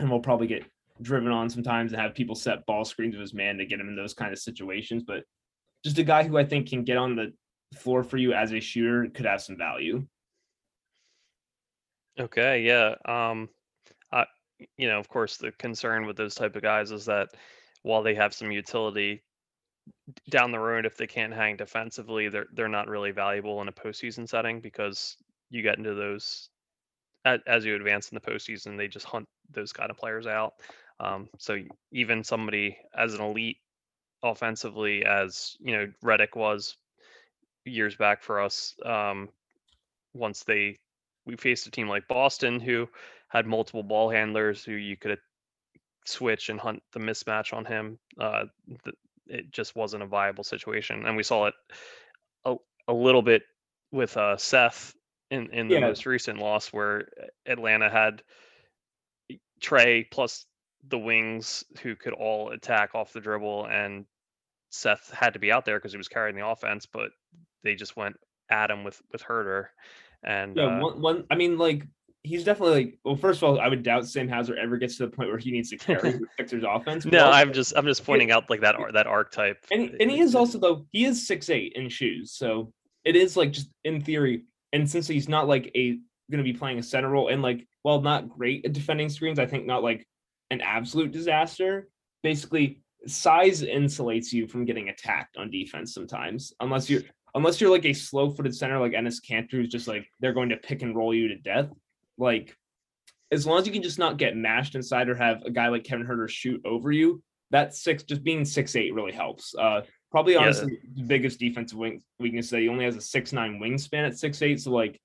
and we'll probably get driven on sometimes and have people set ball screens with his man to get him in those kind of situations. But just a guy who I think can get on the floor for you as a shooter could have some value. Okay, yeah. Um, I, you know, of course, the concern with those type of guys is that while they have some utility down the road, if they can't hang defensively, they're they're not really valuable in a postseason setting because you get into those as, you advance in the postseason, they just hunt those kind of players out. Um, so even somebody as an elite offensively as you know Redick was years back for us, um, once they we faced a team like Boston who had multiple ball handlers who you could switch and hunt the mismatch on him. Uh, th- it just wasn't a viable situation, and we saw it a, a little bit with uh, Seth in in the Yeah. most recent loss where Atlanta had Trae plus the wings who could all attack off the dribble, and Seth had to be out there because he was carrying the offense, but they just went at him with with Huerter. And Yeah, uh, one, one. I mean, like he's definitely like. Well, first of all, I would doubt Sam Hauser ever gets to the point where he needs to carry the Sixers offense. no, also- I'm just I'm just pointing out like that that archetype. and he, and he is also though he is six eight in shoes, so it is like just in theory. And since he's not like a going to be playing a center role, and like while not great at defending screens, I think not like an absolute disaster. Basically, size insulates you from getting attacked on defense sometimes, unless you're unless you're like a slow footed center like Enes Kanter, who's just like they're going to pick and roll you to death. Like as long as you can just not get mashed inside or have a guy like Kevin Huerter shoot over you, that six just being six eight really helps. Uh, Probably Yeah. honestly the biggest defensive wing weakness that he only has a six nine wingspan at six eight. So like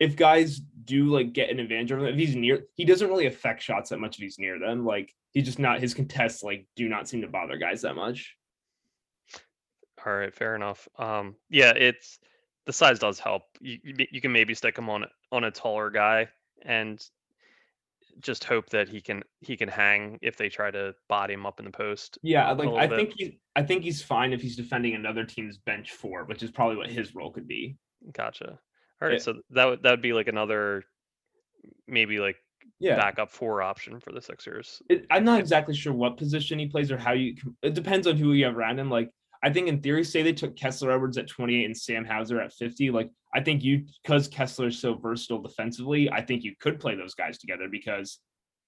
if guys do like get an advantage of him, if he's near, he doesn't really affect shots that much if he's near them. Like he's just not his contests like do not seem to bother guys that much. All right, fair enough. Um, yeah, it's the size does help. You you, you can maybe stick him on on a taller guy and just hope that he can he can hang if they try to body him up in the post. Yeah, like I bit. think he's I think he's fine if he's defending another team's bench four, which is probably what his role could be. Gotcha. All right, Yeah. so that would that would be like another maybe like Yeah. backup four option for the Sixers. it, I'm not exactly sure what position he plays or how you. It depends on who you have around him. Like I think in theory, say they took Kessler Edwards at 28 and Sam Hauser at 50. Like I think you because Kessler is so versatile defensively, I think you could play those guys together because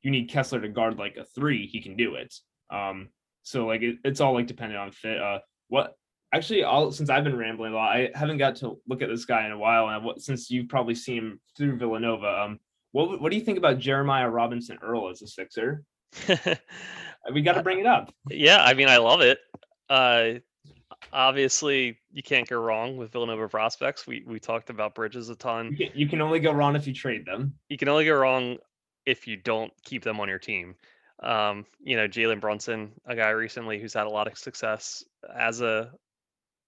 you need Kessler to guard like a three. He can do it. Um, so like it, it's all like dependent on fit. Uh, what actually, all since I've been rambling a lot, I haven't got to look at this guy in a while. And what since you've probably seen him through Villanova, um, what what do you think about Jeremiah Robinson Earl as a Sixer? We got to bring it up. yeah, I mean I love it. Uh obviously you can't go wrong with Villanova prospects. We we talked about Bridges a ton. You can, you can only go wrong if you trade them. you can only go wrong if you don't keep them on your team. Um, you know, Jalen Brunson, a guy recently who's had a lot of success as a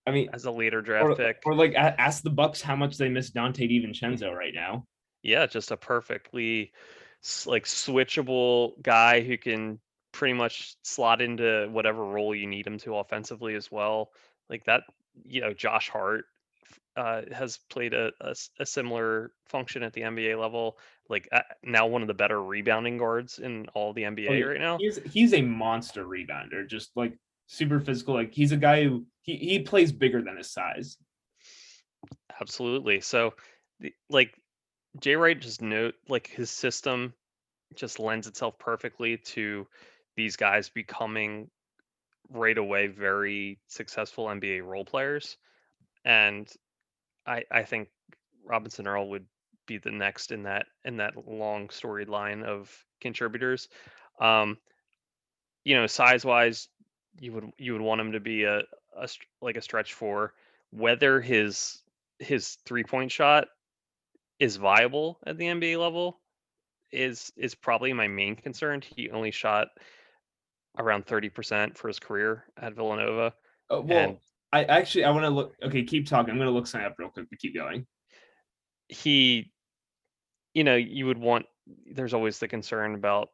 I mean, as a later draft or, pick. or like ask the Bucks how much they miss Donte DiVincenzo right now. yeah, just a perfectly like switchable guy who can pretty much slot into whatever role you need him to offensively as well. Like that, you know, Josh Hart uh, has played a a similar function at the NBA level. Like uh, now one of the better rebounding guards in all the NBA Oh, yeah. right now. He's he's a monster rebounder, just like super physical. Like he's a guy who he, he plays bigger than his size. Absolutely. So, the, like, Jay Wright just note like his system just lends itself perfectly to these guys becoming right away very successful NBA role players, and I I think Robinson Earl would be the next in that in that long storied line of contributors. Um, you know, size wise, you would you would want him to be a, a like a stretch four. Whether his his three point shot is viable at the NBA level is is probably my main concern. He only shot around 30% for his career at Villanova. Uh, well, And- I actually I want to look. Okay, keep talking. I'm gonna look something up real quick, but keep going. He you know, you would want there's always the concern about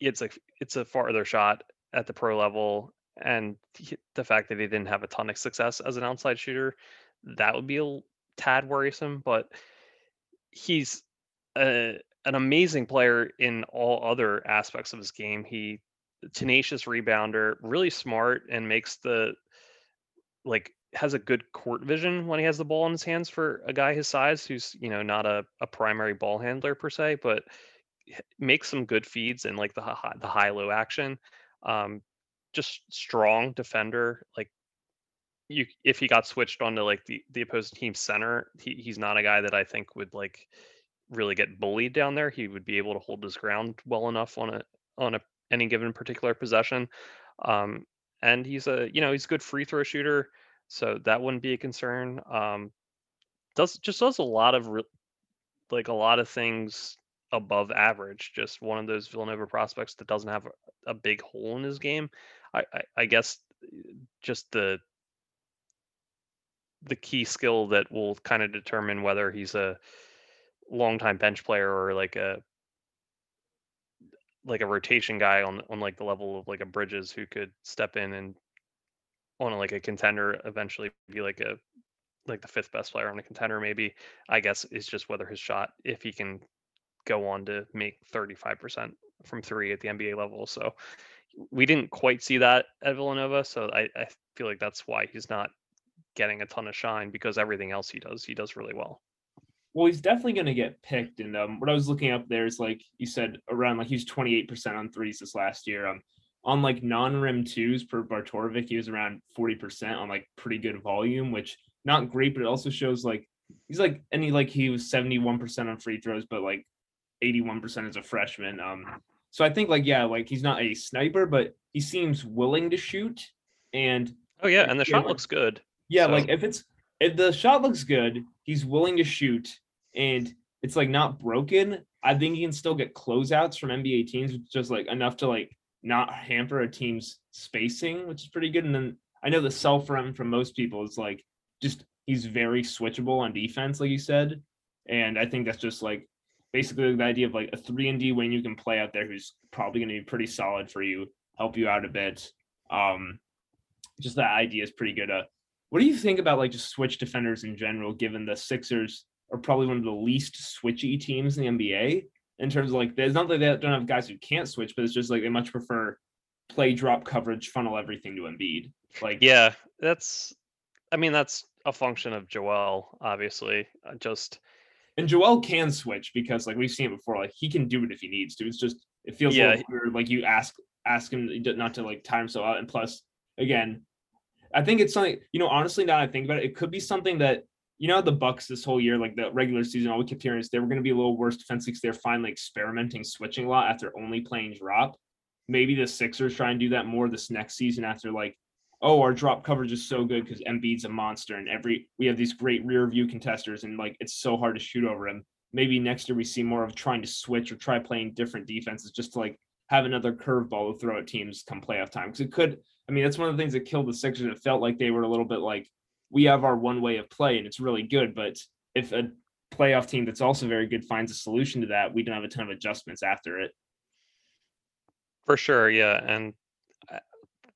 it's like it's a farther shot at the pro level and he- the fact that he didn't have a ton of success as an outside shooter that would be a tad worrisome but he's a, an amazing player in all other aspects of his game he tenacious rebounder really smart and makes the like has a good court vision when he has the ball in his hands for a guy his size who's you know not a, a primary ball handler per se but makes some good feeds and like the high, the high low action. Um just strong defender like you if he got switched onto like the the opposing team center he, he's not a guy that i think would like really get bullied down there. He would be able to hold his ground well enough on a on a any given particular possession um and he's a you know he's a good free throw shooter so that wouldn't be a concern um does just does a lot of re- like a lot of things above average just one of those villanova prospects that doesn't have a, a big hole in his game. I, I i guess uh, just the the key skill that will kind of determine whether he's a longtime bench player or like a like a rotation guy on on like the level of like a Bridges who could step in and on like a contender eventually be like a like the fifth best player on a contender maybe. I guess is just whether his shot if he can go on to make 35% from 3 at the NBA level. So we didn't quite see that at Villanova so I, I feel like that's why he's not getting a ton of shine because everything else he does he does really well Well, he's definitely going to get picked. And um, what I was looking up there is like you said, around like he's 28% on threes this last year. Um, on like non-rim twos per Bart Torvik, he was around 40% on like pretty good volume, which not great, but it also shows like he's like and he like he was 71% on free throws, but like 81% as a freshman. Um, so I think like yeah, like he's not a sniper, but he seems willing to shoot. And Oh yeah, and the shot like- looks good. Yeah, So- like if it's if the shot looks good, he's willing to shoot, and it's like not broken. I think he can still get closeouts from NBA teams, which just like enough to like not hamper a team's spacing, which is pretty good. And then I know the sell for him from most people is like just he's very switchable on defense, like you said, and I think that's just like basically the idea of like a three and D wing you can play out there who's probably going to be pretty solid for you, help you out a bit. Um, just that idea is pretty good. Uh, what do you think about like just switch defenders in general, given the Sixers are probably one of the least switchy teams in the NBA in terms of like, there's not that they don't have guys who can't switch, but it's just like they much prefer play drop coverage, funnel everything to Embiid. Like, Yeah, that's. I mean, that's a function of Joel, obviously. Uh, Just and Joel can switch because like we've seen it before, like he can do it if he needs to. It's just it feels Yeah, weird, like you ask ask him not to like time so out. And plus, again, I think it's something you know. Honestly, now that I think about it, it could be something that you know the Bucks this whole year, like the regular season, all we kept hearing is they were going to be a little worse defensively they're finally experimenting switching a lot after only playing drop. Maybe the Sixers try and do that more this next season after like, oh, our drop coverage is so good because Embiid's a monster and every we have these great rear view contesters and like it's so hard to shoot over him. Maybe next year we see more of trying to switch or try playing different defenses just to like have another curveball to throw at teams come playoff time because it could. I mean, that's one of the things that killed the Sixers. It felt like they were a little bit like we have our one way of play and it's really good, but if a playoff team that's also very good finds a solution to that, we don't have a ton of adjustments after it. For sure, yeah, and uh,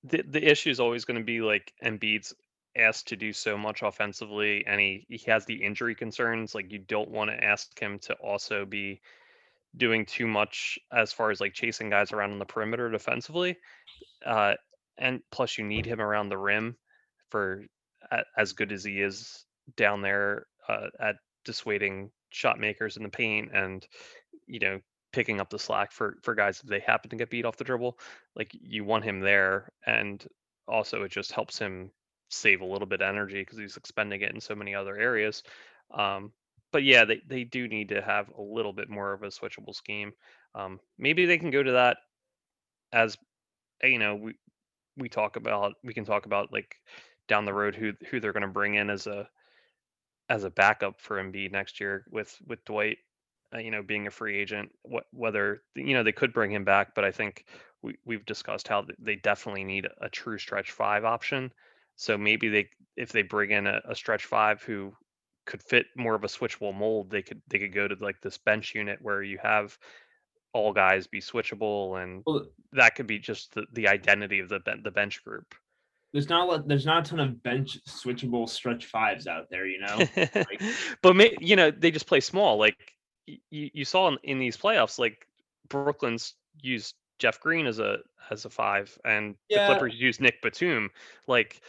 the the issue is always going to be like Embiid's asked to do so much offensively, and he he has the injury concerns. Like you don't want to ask him to also be doing too much as far as like chasing guys around on the perimeter defensively. Uh, and plus, you need him around the rim for a- as good as he is down there uh, at dissuading shot makers in the paint and you know picking up the slack for for guys if they happen to get beat off the dribble like you want him there and also it just helps him save a little bit of energy because he's expending it in so many other areas um but yeah they, they do need to have a little bit more of a switchable scheme um maybe they can go to that as you know we we talk about we can talk about like down the road who who they're going to bring in as a as a backup for Embiid next year with with Dwight uh, you know being a free agent what whether you know they could bring him back but I think we we've discussed how they definitely need a true stretch 5 option. So maybe they if they bring in a, a stretch 5 who could fit more of a switchable mold they could they could go to like this bench unit where you have all guys be switchable and Well, that could be just the, the identity of the the bench group there's not a lot, there's not a ton of bench switchable stretch fives out there, you know. like- but may, you know they just play small like you, you saw in, in these playoffs like brooklyn's used jeff green as a as a five and Yeah. the clippers used nick batum like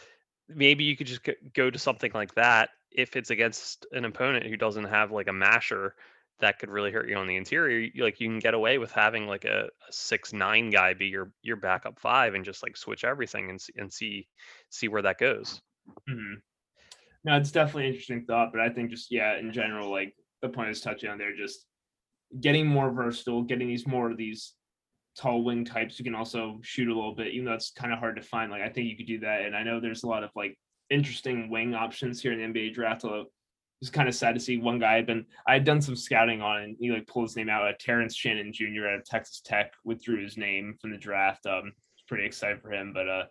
maybe you could just go to something like that if it's against an opponent who doesn't have like a masher that could really hurt you on the interior you, like you can get away with having like a, a six nine guy be your your backup five and just like switch everything and and see see where that goes Mm-hmm. No, it's definitely an interesting thought, but I think just yeah, in general, like the point is touching on there, just getting more versatile, getting these more of these tall wing types who can also shoot a little bit, even though it's kind of hard to find. Like I think you could do that, and I know there's a lot of like interesting wing options here in the NBA draft. Although it's kind of sad to see one guy I'd been I had done some scouting on, and he like pulled his name out. Uh, Terrence Shannon Jr. out of Texas Tech withdrew his name from the draft. Um, pretty excited for him, but uh,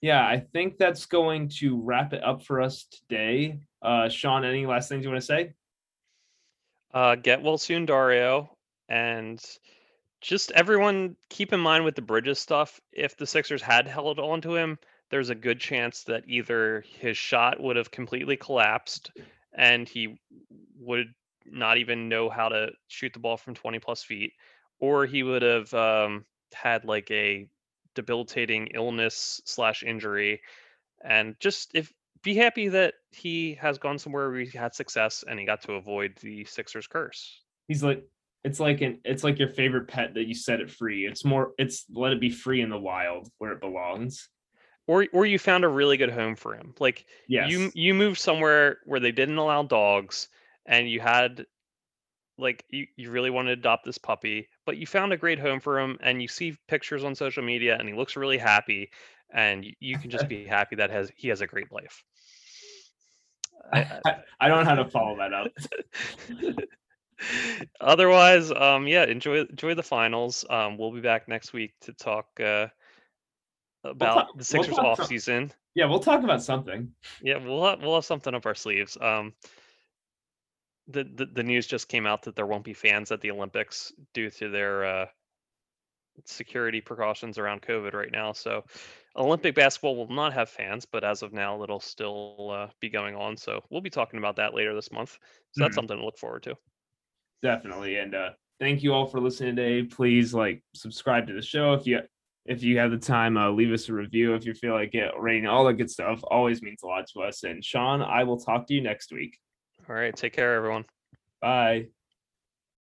yeah, I think that's going to wrap it up for us today. Uh, Sean, any last things you want to say? Uh, get well soon, Dario, and just everyone keep in mind with the Bridges stuff. If the Sixers had held on to him, there's a good chance that either his shot would have completely collapsed, and he would not even know how to shoot the ball from 20 plus feet, or he would have um, had like a debilitating illness slash injury, and just if be happy that he has gone somewhere where he had success and he got to avoid the Sixers curse. He's like, it's like an, it's like your favorite pet that you set it free. It's more, it's let it be free in the wild where it belongs. Or or you found a really good home for him. Like Yes. you you moved somewhere where they didn't allow dogs and you had like you, you really wanted to adopt this puppy, but you found a great home for him and you see pictures on social media and he looks really happy and you can just be happy that has he has a great life. I, I, I don't know how to follow that up. Otherwise, um, yeah, enjoy enjoy the finals. Um, we'll be back next week to talk uh, about talk- the we'll Sixers off some- season. Yeah, we'll talk about something. Yeah, we'll have, we'll have something up our sleeves. Um, the, the the news just came out that there won't be fans at the Olympics due to their uh, security precautions around COVID right now. So, Olympic basketball will not have fans, but as of now, it'll still uh, be going on. So, we'll be talking about that later this month. So that's Mhm. something to look forward to. definitely and uh thank you all for listening today please like subscribe to the show if you if you have the time uh leave us a review if you feel like it. Rating all that good stuff always means a lot to us. And sean i will talk to you next week. All right, take care, everyone. bye